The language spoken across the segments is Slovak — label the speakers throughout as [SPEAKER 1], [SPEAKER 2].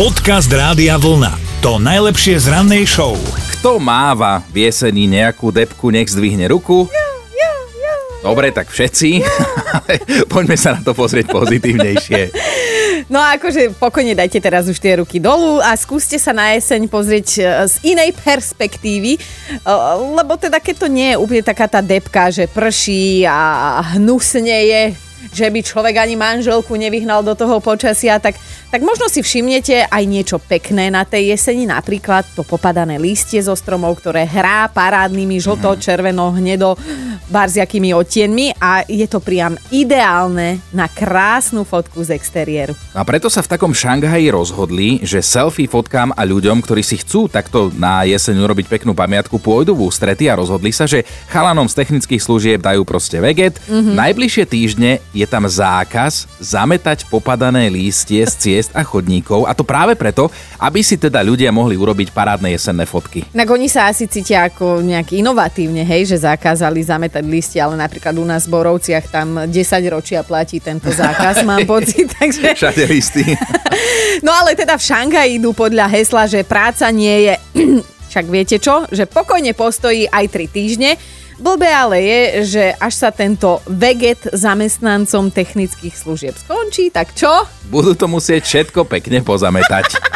[SPEAKER 1] Podcast Rádia Vlna. To najlepšie z rannej show.
[SPEAKER 2] Kto máva v jesení nejakú depku, nech zdvihne ruku. Dobre, tak všetci. Poďme sa na to pozrieť pozitívnejšie.
[SPEAKER 3] No a akože pokojne dajte teraz už tie ruky dolu a skúste sa na jeseň pozrieť e, z inej perspektívy, e, lebo teda keď to nie je úplne taká tá depka, že prší a hnusne je, že by človek ani manželku nevyhnal do toho počasia, tak, tak možno si všimnete aj niečo pekné na tej jeseni, napríklad to popadané lístie zo stromov, ktoré hrá parádnymi žlto, červeno, hnedo, barziakými odtienmi a je to priam ideálne na krásnu fotku z exteriéru.
[SPEAKER 2] A preto sa v takom Šanghaji rozhodli, že selfie fotkám a ľuďom, ktorí si chcú takto na jeseň urobiť peknú pamiatku, pôjdu v ústrety a rozhodli sa, že chalanom z technických služieb dajú proste veget. Mm-hmm. Najbližšie týždne je tam zákaz zametať popadané lístie z ciest a chodníkov a to práve preto, aby si teda ľudia mohli urobiť parádne jesenné fotky.
[SPEAKER 3] Tak oni sa asi cítia ako nejak inovatívne, hej, že zakázali zametať listie, ale napríklad u nás v Borovciach tam 10 ročia platí tento zákaz, mám pocit. Takže...
[SPEAKER 2] Všade listy.
[SPEAKER 3] No ale teda v Šanghaj idú podľa hesla, že práca nie je... Však viete čo? Že pokojne postojí aj 3 týždne. Blbé ale je, že až sa tento veget zamestnancom technických služieb skončí, tak čo?
[SPEAKER 2] Budú to musieť všetko pekne pozametať.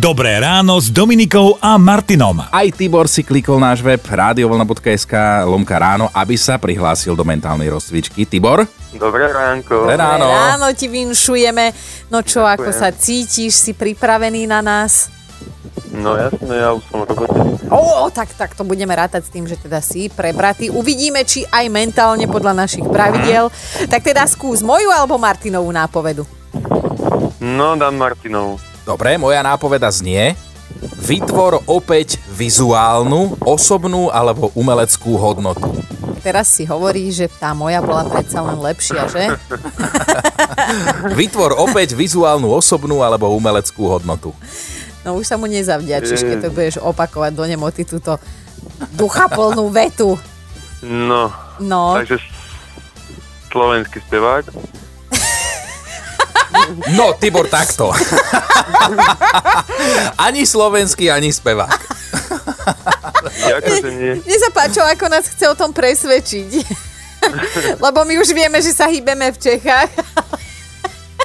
[SPEAKER 1] Dobré ráno s Dominikou a Martinom.
[SPEAKER 2] Aj Tibor si klikol náš web radiovolna.sk lomka ráno, aby sa prihlásil do mentálnej rozcvičky. Tibor?
[SPEAKER 4] Dobré ránko.
[SPEAKER 2] Dobré ráno.
[SPEAKER 3] Ráno ti vinšujeme. No čo,
[SPEAKER 4] Ďakujem.
[SPEAKER 3] ako sa cítiš? Si pripravený na nás?
[SPEAKER 4] No jasné, ja už som v robote.
[SPEAKER 3] Ó, tak, tak to budeme rátať s tým, že teda si prebratý. Uvidíme, či aj mentálne podľa našich pravidiel. Tak teda skús moju alebo Martinovú nápovedu.
[SPEAKER 4] No, dám Martinov.
[SPEAKER 2] Dobre, moja nápoveda znie Vytvor opäť vizuálnu, osobnú alebo umeleckú hodnotu.
[SPEAKER 3] Teraz si hovorí, že tá moja bola predsa len lepšia, že?
[SPEAKER 2] Vytvor opäť vizuálnu, osobnú alebo umeleckú hodnotu.
[SPEAKER 3] No už sa mu nezavďačíš, keď to budeš opakovať do nemoty túto duchaplnú vetu.
[SPEAKER 4] No,
[SPEAKER 3] No,
[SPEAKER 4] takže slovenský spevák.
[SPEAKER 2] No, Tibor, takto. ani slovenský, ani spevák.
[SPEAKER 4] Nie.
[SPEAKER 3] mne sa páčilo, ako nás chce o tom presvedčiť. Lebo my už vieme, že sa hýbeme v Čechách.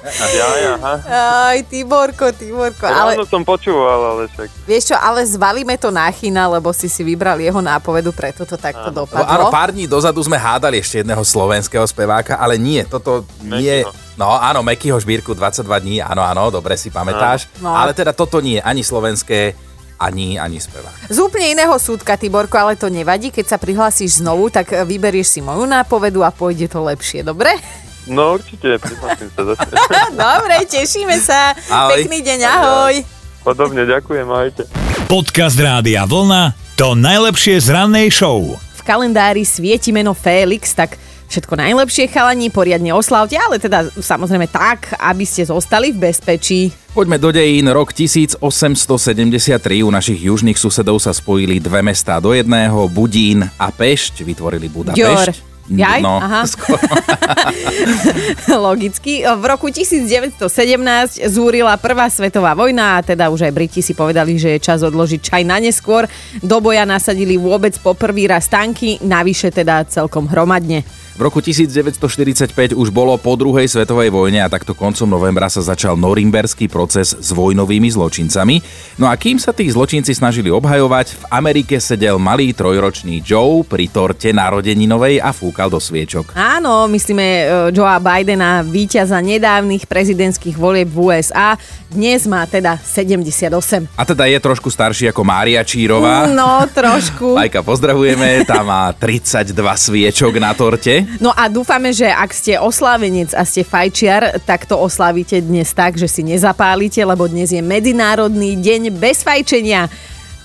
[SPEAKER 4] Ja, ja, aha.
[SPEAKER 3] Aj, Tiborko, Tiborko. Ale
[SPEAKER 4] Ráno som počúval, ale však.
[SPEAKER 3] vieš čo, ale zvalíme to na Chyna, lebo si si vybral jeho nápovedu, preto to takto
[SPEAKER 2] Lebo
[SPEAKER 3] dopadlo.
[SPEAKER 2] áno, pár dní dozadu sme hádali ešte jedného slovenského speváka, ale nie, toto nie...
[SPEAKER 4] Mekyho.
[SPEAKER 2] No áno, Mekyho Žbírku 22 dní, áno, áno, dobre si pamätáš.
[SPEAKER 3] No.
[SPEAKER 2] Ale teda toto nie, ani slovenské, ani, ani spevák.
[SPEAKER 3] Z úplne iného súdka, Tiborko, ale to nevadí. Keď sa prihlásiš znovu, tak vyberieš si moju nápovedu a pôjde to lepšie, dobre?
[SPEAKER 4] No určite, prihlásim sa zase.
[SPEAKER 3] dobre, tešíme sa.
[SPEAKER 2] Ahoj.
[SPEAKER 3] Pekný deň, ahoj.
[SPEAKER 4] Podobne, ďakujem, ahojte.
[SPEAKER 1] Podcast Rádia Vlna. To najlepšie z rannej show.
[SPEAKER 3] V kalendári svieti meno Félix, tak všetko najlepšie chalani, poriadne oslavte, ale teda samozrejme tak, aby ste zostali v bezpečí.
[SPEAKER 2] Poďme do dejín. Rok 1873 u našich južných susedov sa spojili dve mestá do jedného, Budín a Pešť, vytvorili
[SPEAKER 3] Dior. Jaj?
[SPEAKER 2] No,
[SPEAKER 3] Aha.
[SPEAKER 2] skoro.
[SPEAKER 3] Logicky. V roku 1917 zúrila prvá svetová vojna a teda už aj Briti si povedali, že je čas odložiť čaj na neskôr. Do boja nasadili vôbec poprvý raz tanky, navyše teda celkom hromadne.
[SPEAKER 2] V roku 1945 už bolo po druhej svetovej vojne a takto koncom novembra sa začal norimberský proces s vojnovými zločincami. No a kým sa tí zločinci snažili obhajovať, v Amerike sedel malý trojročný Joe pri torte narodeninovej a fúkal do sviečok.
[SPEAKER 3] Áno, myslíme e, Joea Bidena, víťaza nedávnych prezidentských volieb v USA. Dnes má teda 78.
[SPEAKER 2] A teda je trošku starší ako Mária Čírová.
[SPEAKER 3] No, trošku.
[SPEAKER 2] Majka, pozdravujeme, tá má 32 sviečok na torte.
[SPEAKER 3] No a dúfame, že ak ste oslávenec a ste fajčiar, tak to oslavíte dnes tak, že si nezapálite, lebo dnes je Medzinárodný deň bez fajčenia.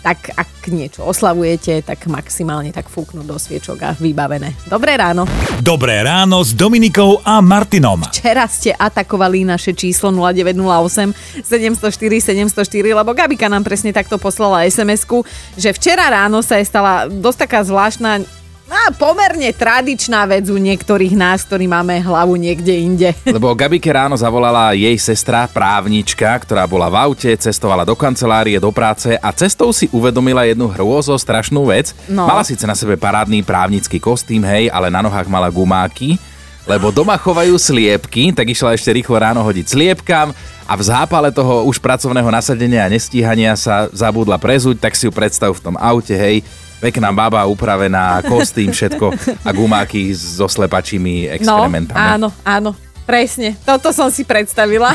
[SPEAKER 3] Tak ak niečo oslavujete, tak maximálne tak fúknúť do sviečok a vybavené. Dobré ráno.
[SPEAKER 1] Dobré ráno s Dominikou a Martinom.
[SPEAKER 3] Včera ste atakovali naše číslo 0908 704 704, lebo Gabika nám presne takto poslala SMS-ku, že včera ráno sa je stala dosť taká zvláštna A pomerne tradičná vec u niektorých nás, ktorí máme hlavu niekde inde.
[SPEAKER 2] Lebo Gabike ráno zavolala jej sestra, právnička, ktorá bola v aute, cestovala do kancelárie, do práce a cestou si uvedomila jednu hrôzo strašnú vec.
[SPEAKER 3] No.
[SPEAKER 2] Mala síce na sebe parádny právnický kostým, hej, ale na nohách mala gumáky, lebo doma chovajú sliepky, tak išla ešte rýchlo ráno hodiť sliepkam a v zápale toho už pracovného nasadenia a nestíhania sa zabudla prezuť, tak si ju predstav v tom aute, hej, pekná baba, upravená, kostým, všetko a gumáky so slepačími
[SPEAKER 3] No,
[SPEAKER 2] exkrementami.
[SPEAKER 3] áno, áno. Presne, toto som si predstavila.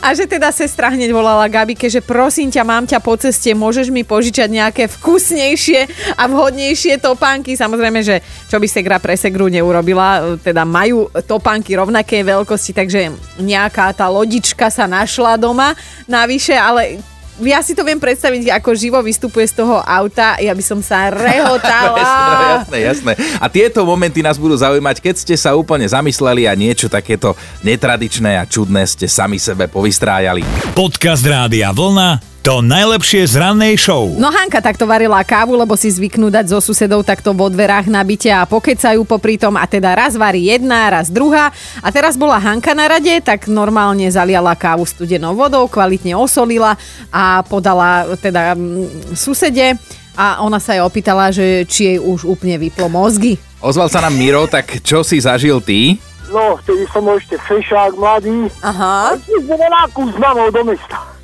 [SPEAKER 3] A že teda sestra hneď volala Gabike, že prosím ťa, mám ťa po ceste, môžeš mi požičať nejaké vkusnejšie a vhodnejšie topánky. Samozrejme, že čo by Segra pre Segru neurobila, teda majú topánky rovnaké veľkosti, takže nejaká tá lodička sa našla doma navyše, ale ja si to viem predstaviť, ako živo vystupuje z toho auta, ja by som sa rehotala.
[SPEAKER 2] jasné, jasné. A tieto momenty nás budú zaujímať, keď ste sa úplne zamysleli a niečo takéto netradičné a čudné ste sami sebe povystrájali.
[SPEAKER 1] Podcast Rádia Vlna to najlepšie z rannej show.
[SPEAKER 3] No Hanka takto varila kávu, lebo si zvyknú dať so susedou takto vo dverách na byte a pokecajú popri tom a teda raz varí jedna, raz druhá. A teraz bola Hanka na rade, tak normálne zaliala kávu studenou vodou, kvalitne osolila a podala teda mm, susede a ona sa jej opýtala, že či jej už úplne vyplo mozgy.
[SPEAKER 2] Ozval sa nám Miro, tak čo si zažil ty?
[SPEAKER 5] No, vtedy som ešte fešák mladý.
[SPEAKER 3] Aha.
[SPEAKER 5] A nákup s mamou do mesta.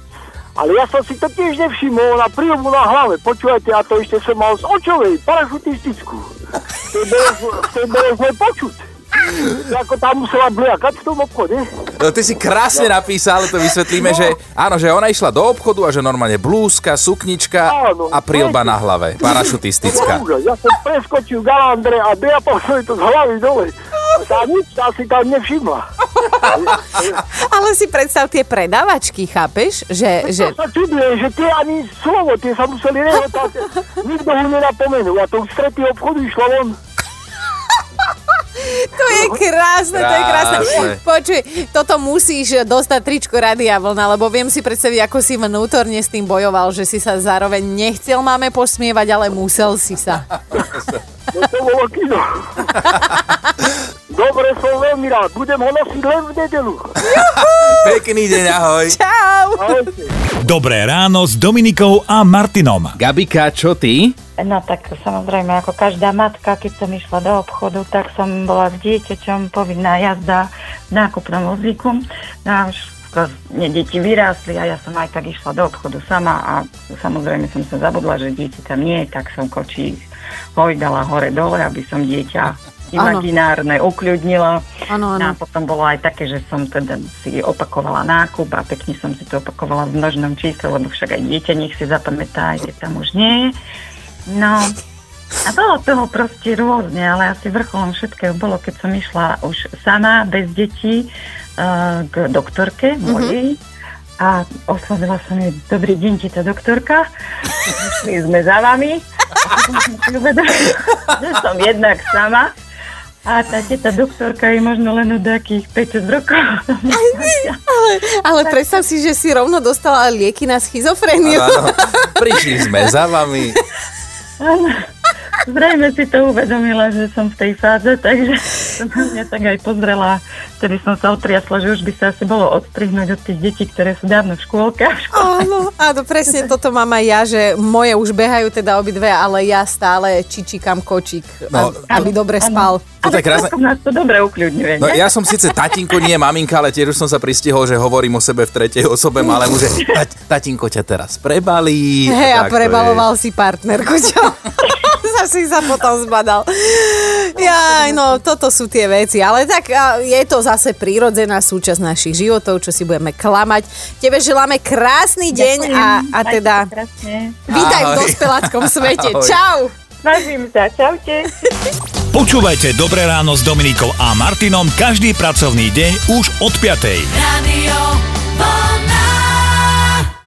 [SPEAKER 5] Ale ja som si to tiež nevšimol na príhomu na hlave. Počúvajte, a to ešte som mal z očovej, parašutistickú. To bolo, zle počuť. Ako tam musela bliakať v tom obchode.
[SPEAKER 2] No ty si krásne napísal, to vysvetlíme,
[SPEAKER 5] No.
[SPEAKER 2] že áno, že ona išla do obchodu a že normálne blúzka, suknička
[SPEAKER 5] Áno,
[SPEAKER 2] a prilba na hlave, parašutistická.
[SPEAKER 5] Bože, Ja som preskočil galandre a jej to z hlavy dole. Tá nič tá si tam nevšimla.
[SPEAKER 3] Ale si predstav tie predávačky, chápeš? Že, že...
[SPEAKER 5] To sa čuduje, že tie ani slovo, tie sa museli rehotať. Nikto ho nenapomenul. A to už tretí obchodu išlo von.
[SPEAKER 3] To je krásne, to je krásne.
[SPEAKER 2] Krásne.
[SPEAKER 3] Počuj, toto musíš dostať tričko Radia Vlna, lebo viem si predstaviť, ako si vnútorne s tým bojoval, že si sa zároveň nechcel máme posmievať, ale musel si sa.
[SPEAKER 5] No to bolo kino. Dobre, som veľmi rád. Budem ho nosiť len v nedelu.
[SPEAKER 2] Pekný deň, ahoj.
[SPEAKER 3] Čau!
[SPEAKER 5] Ahojte.
[SPEAKER 1] Dobré ráno s Dominikou a Martinom.
[SPEAKER 2] Gabika, čo ty?
[SPEAKER 6] No tak samozrejme, ako každá matka, keď som išla do obchodu, tak som bola s dieťaťom povinná jazda v nákupnom vozíku. No a už ne, deti vyrástli a ja som aj tak išla do obchodu sama a samozrejme som sa zabudla, že dieťa tam nie je, tak som kočí hojdala hore-dole, aby som dieťa imaginárne ukľudnila.
[SPEAKER 3] Áno,
[SPEAKER 6] No a potom bolo aj také, že som teda si opakovala nákup a pekne som si to opakovala v množnom čísle, lebo však aj dieťa nech si zapamätá, aj keď tam už nie. No a bolo toho proste rôzne, ale asi vrcholom všetkého bolo, keď som išla už sama, bez detí, uh, k doktorke mojej. A oslovila som jej, dobrý deň, ti tá doktorka. Išli sme za vami. A som si uvedomila, že som jednak sama. A tá teta doktorka je možno len od takých 5 rokov.
[SPEAKER 3] Ale, ale predstav si, že si rovno dostala lieky na schizofréniu.
[SPEAKER 2] Áno, prišli sme za vami.
[SPEAKER 6] Áno. Zrejme si to uvedomila, že som v tej fáze, takže som mňa tak aj pozrela. Vtedy som sa otriasla, že už by sa asi bolo odstrihnúť od tých detí, ktoré sú dávno v škole.
[SPEAKER 3] Áno, áno, presne toto mám aj ja, že moje už behajú teda obidve, ale ja stále čičikám kočík,
[SPEAKER 2] No,
[SPEAKER 3] aby dobre spal.
[SPEAKER 2] To je krásne.
[SPEAKER 6] Nás to dobre ukľudňuje.
[SPEAKER 2] No ja som síce tatinko, nie maminka, ale tiež už som sa pristihol, že hovorím o sebe v tretej osobe, ale mu, že tať, tatinko ťa teraz prebalí.
[SPEAKER 3] Hej, a
[SPEAKER 2] tak
[SPEAKER 3] prebaloval si partnerku, čo? Zase sa potom zbadal. Jaj, no, toto sú tie veci. Ale tak je to zase prírodzená súčasť našich životov, čo si budeme klamať. Tebe želáme krásny deň a, a teda
[SPEAKER 6] sa
[SPEAKER 3] vítaj v dospeláckom svete.
[SPEAKER 2] Ahoj.
[SPEAKER 3] Čau!
[SPEAKER 6] Snažím sa. Čaute.
[SPEAKER 1] Počúvajte Dobré ráno s Dominikou a Martinom každý pracovný deň už od 5.
[SPEAKER 7] Radio